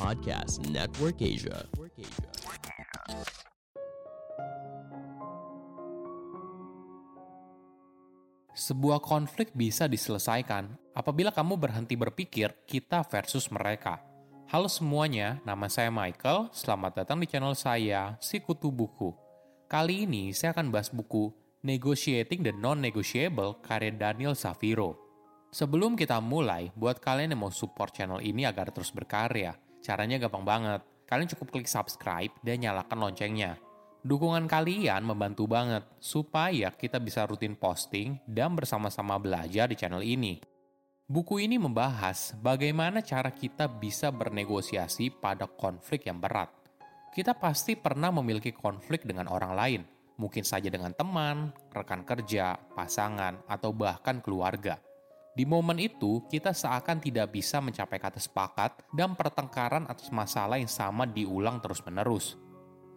Podcast Network Asia. Sebuah konflik bisa diselesaikan apabila kamu berhenti berpikir kita versus mereka. Halo semuanya, nama saya Michael. Selamat datang di channel saya, Sikutu Buku. Kali ini saya akan bahas buku Negotiating the Non-Negotiable karya Daniel Safiro. Sebelum kita mulai, buat kalian yang mau support channel ini agar terus berkarya, caranya gampang banget. Kalian cukup klik subscribe dan nyalakan loncengnya. Dukungan kalian membantu banget supaya kita bisa rutin posting dan bersama-sama belajar di channel ini. Buku ini membahas bagaimana cara kita bisa bernegosiasi pada konflik yang berat. Kita pasti pernah memiliki konflik dengan orang lain, mungkin saja dengan teman, rekan kerja, pasangan, atau bahkan keluarga. Di momen itu, kita seakan tidak bisa mencapai kata sepakat dan pertengkaran atas masalah yang sama diulang terus-menerus.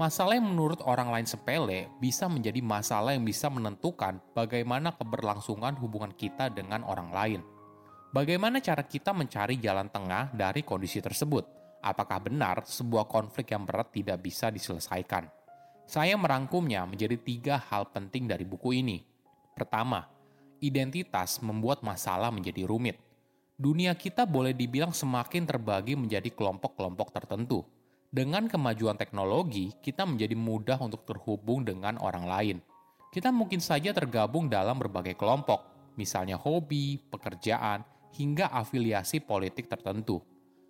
Masalah yang menurut orang lain sepele bisa menjadi masalah yang bisa menentukan bagaimana keberlangsungan hubungan kita dengan orang lain. Bagaimana cara kita mencari jalan tengah dari kondisi tersebut? Apakah benar sebuah konflik yang berat tidak bisa diselesaikan? Saya merangkumnya menjadi tiga hal penting dari buku ini. Pertama, identitas membuat masalah menjadi rumit. Dunia kita boleh dibilang semakin terbagi menjadi kelompok-kelompok tertentu dengan kemajuan teknologi, kita menjadi mudah untuk terhubung dengan orang lain. Kita mungkin saja tergabung dalam berbagai kelompok, misalnya hobi, pekerjaan, hingga afiliasi politik tertentu.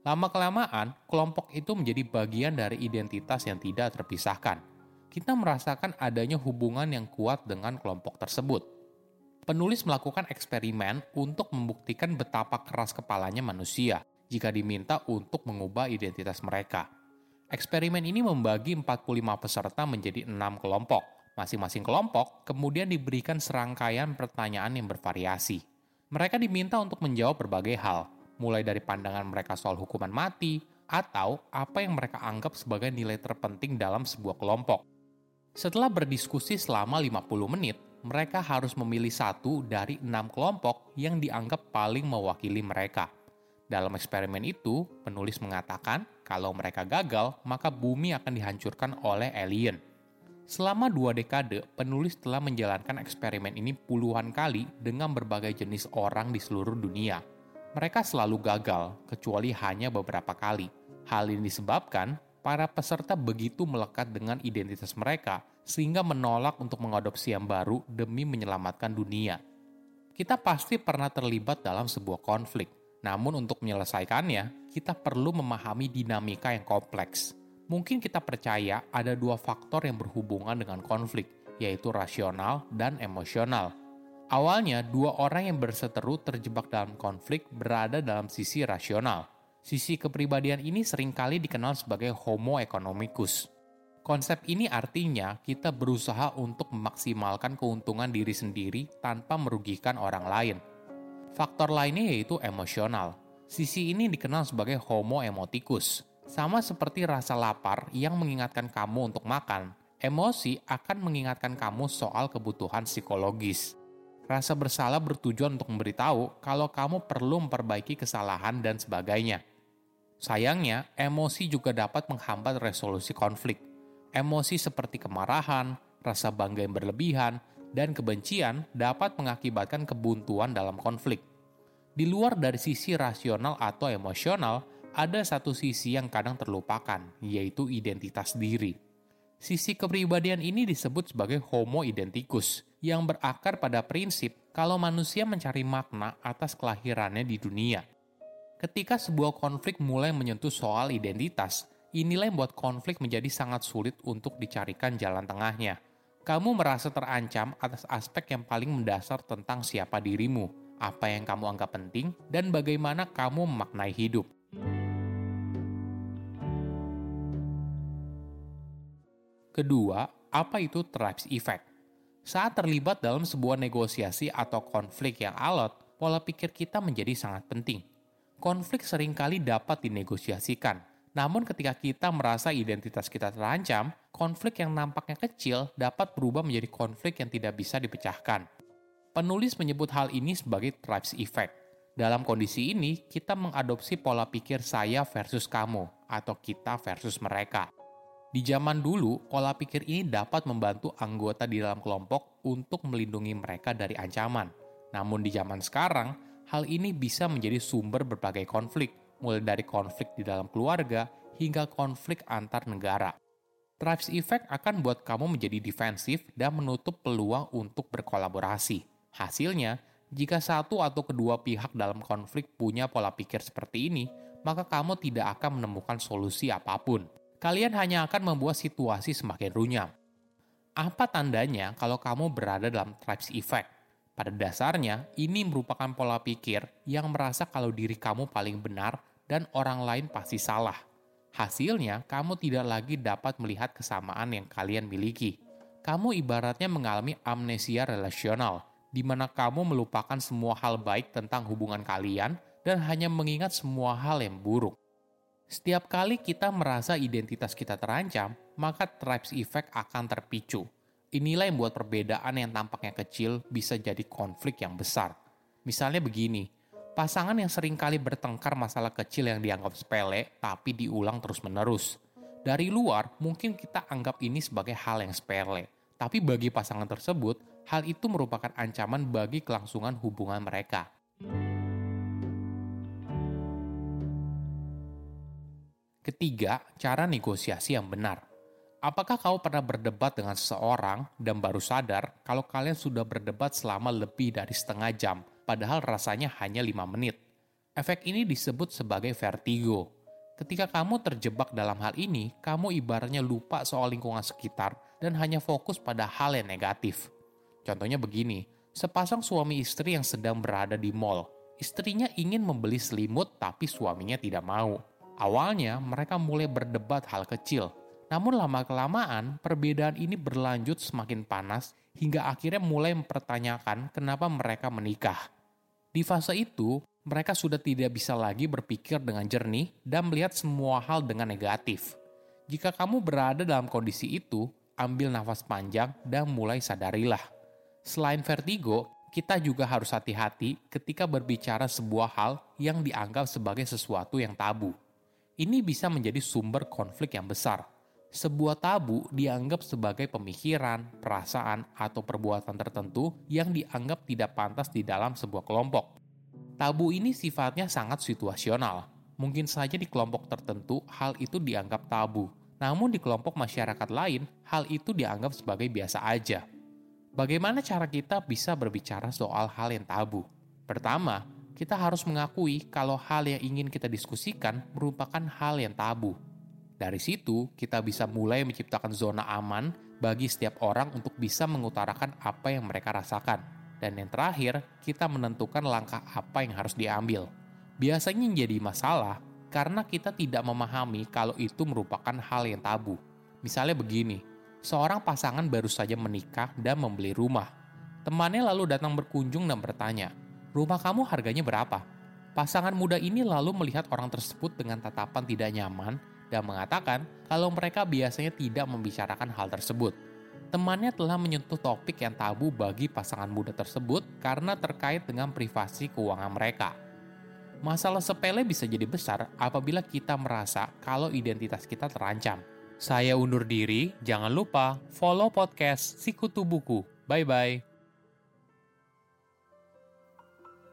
Lama-kelamaan, kelompok itu menjadi bagian dari identitas yang tidak terpisahkan. Kita merasakan adanya hubungan yang kuat dengan kelompok tersebut. Penulis melakukan eksperimen untuk membuktikan betapa keras kepalanya manusia jika diminta untuk mengubah identitas mereka. Eksperimen ini membagi 45 peserta menjadi enam kelompok. Masing-masing kelompok kemudian diberikan serangkaian pertanyaan yang bervariasi. Mereka diminta untuk menjawab berbagai hal, mulai dari pandangan mereka soal hukuman mati, atau apa yang mereka anggap sebagai nilai terpenting dalam sebuah kelompok. Setelah berdiskusi selama 50 menit, mereka harus memilih satu dari enam kelompok yang dianggap paling mewakili mereka – dalam eksperimen itu, penulis mengatakan kalau mereka gagal, maka bumi akan dihancurkan oleh alien. Selama dua dekade, penulis telah menjalankan eksperimen ini puluhan kali dengan berbagai jenis orang di seluruh dunia. Mereka selalu gagal, kecuali hanya beberapa kali. Hal ini disebabkan para peserta begitu melekat dengan identitas mereka, sehingga menolak untuk mengadopsi yang baru demi menyelamatkan dunia. Kita pasti pernah terlibat dalam sebuah konflik namun untuk menyelesaikannya, kita perlu memahami dinamika yang kompleks. Mungkin kita percaya ada dua faktor yang berhubungan dengan konflik, yaitu rasional dan emosional. Awalnya, dua orang yang berseteru terjebak dalam konflik berada dalam sisi rasional. Sisi kepribadian ini sering kali dikenal sebagai homo economicus. Konsep ini artinya kita berusaha untuk memaksimalkan keuntungan diri sendiri tanpa merugikan orang lain – Faktor lainnya yaitu emosional. Sisi ini dikenal sebagai homo emoticus. Sama seperti rasa lapar yang mengingatkan kamu untuk makan, emosi akan mengingatkan kamu soal kebutuhan psikologis. Rasa bersalah bertujuan untuk memberitahu kalau kamu perlu memperbaiki kesalahan dan sebagainya. Sayangnya, emosi juga dapat menghambat resolusi konflik. Emosi seperti kemarahan, rasa bangga yang berlebihan, dan kebencian dapat mengakibatkan kebuntuan dalam konflik. Di luar dari sisi rasional atau emosional, ada satu sisi yang kadang terlupakan, yaitu identitas diri. Sisi kepribadian ini disebut sebagai homo identicus, yang berakar pada prinsip kalau manusia mencari makna atas kelahirannya di dunia. Ketika sebuah konflik mulai menyentuh soal identitas, inilah yang membuat konflik menjadi sangat sulit untuk dicarikan jalan tengahnya – kamu merasa terancam atas aspek yang paling mendasar tentang siapa dirimu, apa yang kamu anggap penting, dan bagaimana kamu memaknai hidup. Kedua, apa itu tribes effect? Saat terlibat dalam sebuah negosiasi atau konflik yang alot, pola pikir kita menjadi sangat penting. Konflik sering kali dapat dinegosiasikan, namun ketika kita merasa identitas kita terancam, konflik yang nampaknya kecil dapat berubah menjadi konflik yang tidak bisa dipecahkan. Penulis menyebut hal ini sebagai tribes effect. Dalam kondisi ini, kita mengadopsi pola pikir saya versus kamu, atau kita versus mereka. Di zaman dulu, pola pikir ini dapat membantu anggota di dalam kelompok untuk melindungi mereka dari ancaman. Namun di zaman sekarang, hal ini bisa menjadi sumber berbagai konflik, mulai dari konflik di dalam keluarga hingga konflik antar negara. Tribes Effect akan buat kamu menjadi defensif dan menutup peluang untuk berkolaborasi. Hasilnya, jika satu atau kedua pihak dalam konflik punya pola pikir seperti ini, maka kamu tidak akan menemukan solusi apa pun kalian hanya akan membuat situasi semakin runyam. Apa tandanya kalau kamu berada dalam tribes effect? Pada dasarnya, ini merupakan pola pikir yang merasa kalau diri kamu paling benar dan orang lain pasti salah. Hasilnya, kamu tidak lagi dapat melihat kesamaan yang kalian miliki. Kamu ibaratnya mengalami amnesia relasional, di mana kamu melupakan semua hal baik tentang hubungan kalian dan hanya mengingat semua hal yang buruk. Setiap kali kita merasa identitas kita terancam, maka tribes effect akan terpicu. Inilah yang membuat perbedaan yang tampaknya kecil bisa jadi konflik yang besar. Misalnya begini, pasangan yang sering kali bertengkar masalah kecil yang dianggap sepele tapi diulang terus-menerus. Dari luar, mungkin kita anggap ini sebagai hal yang sepele. Tapi bagi pasangan tersebut, hal itu merupakan ancaman bagi kelangsungan hubungan mereka. Ketiga, cara negosiasi yang benar. Apakah kau pernah berdebat dengan seseorang dan baru sadar kalau kalian sudah berdebat selama lebih dari setengah jam, padahal rasanya hanya lima menit? Efek ini disebut sebagai vertigo. Ketika kamu terjebak dalam hal ini, kamu ibaratnya lupa soal lingkungan sekitar dan hanya fokus pada hal yang negatif. Contohnya begini, sepasang suami istri yang sedang berada di mall. Istrinya ingin membeli selimut tapi suaminya tidak mau Awalnya mereka mulai berdebat hal kecil, namun lama-kelamaan perbedaan ini berlanjut semakin panas hingga akhirnya mulai mempertanyakan kenapa mereka menikah. Di fase itu, mereka sudah tidak bisa lagi berpikir dengan jernih dan melihat semua hal dengan negatif. Jika kamu berada dalam kondisi itu, ambil nafas panjang dan mulai sadarilah. Selain vertigo, kita juga harus hati-hati ketika berbicara sebuah hal yang dianggap sebagai sesuatu yang tabu. Ini bisa menjadi sumber konflik yang besar. Sebuah tabu dianggap sebagai pemikiran, perasaan, atau perbuatan tertentu yang dianggap tidak pantas di dalam sebuah kelompok. Tabu ini sifatnya sangat situasional. Mungkin saja di kelompok tertentu hal itu dianggap tabu, namun di kelompok masyarakat lain hal itu dianggap sebagai biasa aja. Bagaimana cara kita bisa berbicara soal hal yang tabu? Pertama, kita harus mengakui kalau hal yang ingin kita diskusikan merupakan hal yang tabu. Dari situ, kita bisa mulai menciptakan zona aman bagi setiap orang untuk bisa mengutarakan apa yang mereka rasakan. Dan yang terakhir, kita menentukan langkah apa yang harus diambil. Biasanya yang jadi masalah karena kita tidak memahami kalau itu merupakan hal yang tabu. Misalnya begini, seorang pasangan baru saja menikah dan membeli rumah. Temannya lalu datang berkunjung dan bertanya, rumah kamu harganya berapa? Pasangan muda ini lalu melihat orang tersebut dengan tatapan tidak nyaman dan mengatakan kalau mereka biasanya tidak membicarakan hal tersebut. Temannya telah menyentuh topik yang tabu bagi pasangan muda tersebut karena terkait dengan privasi keuangan mereka. Masalah sepele bisa jadi besar apabila kita merasa kalau identitas kita terancam. Saya undur diri, jangan lupa follow podcast Sikutu Buku. Bye-bye.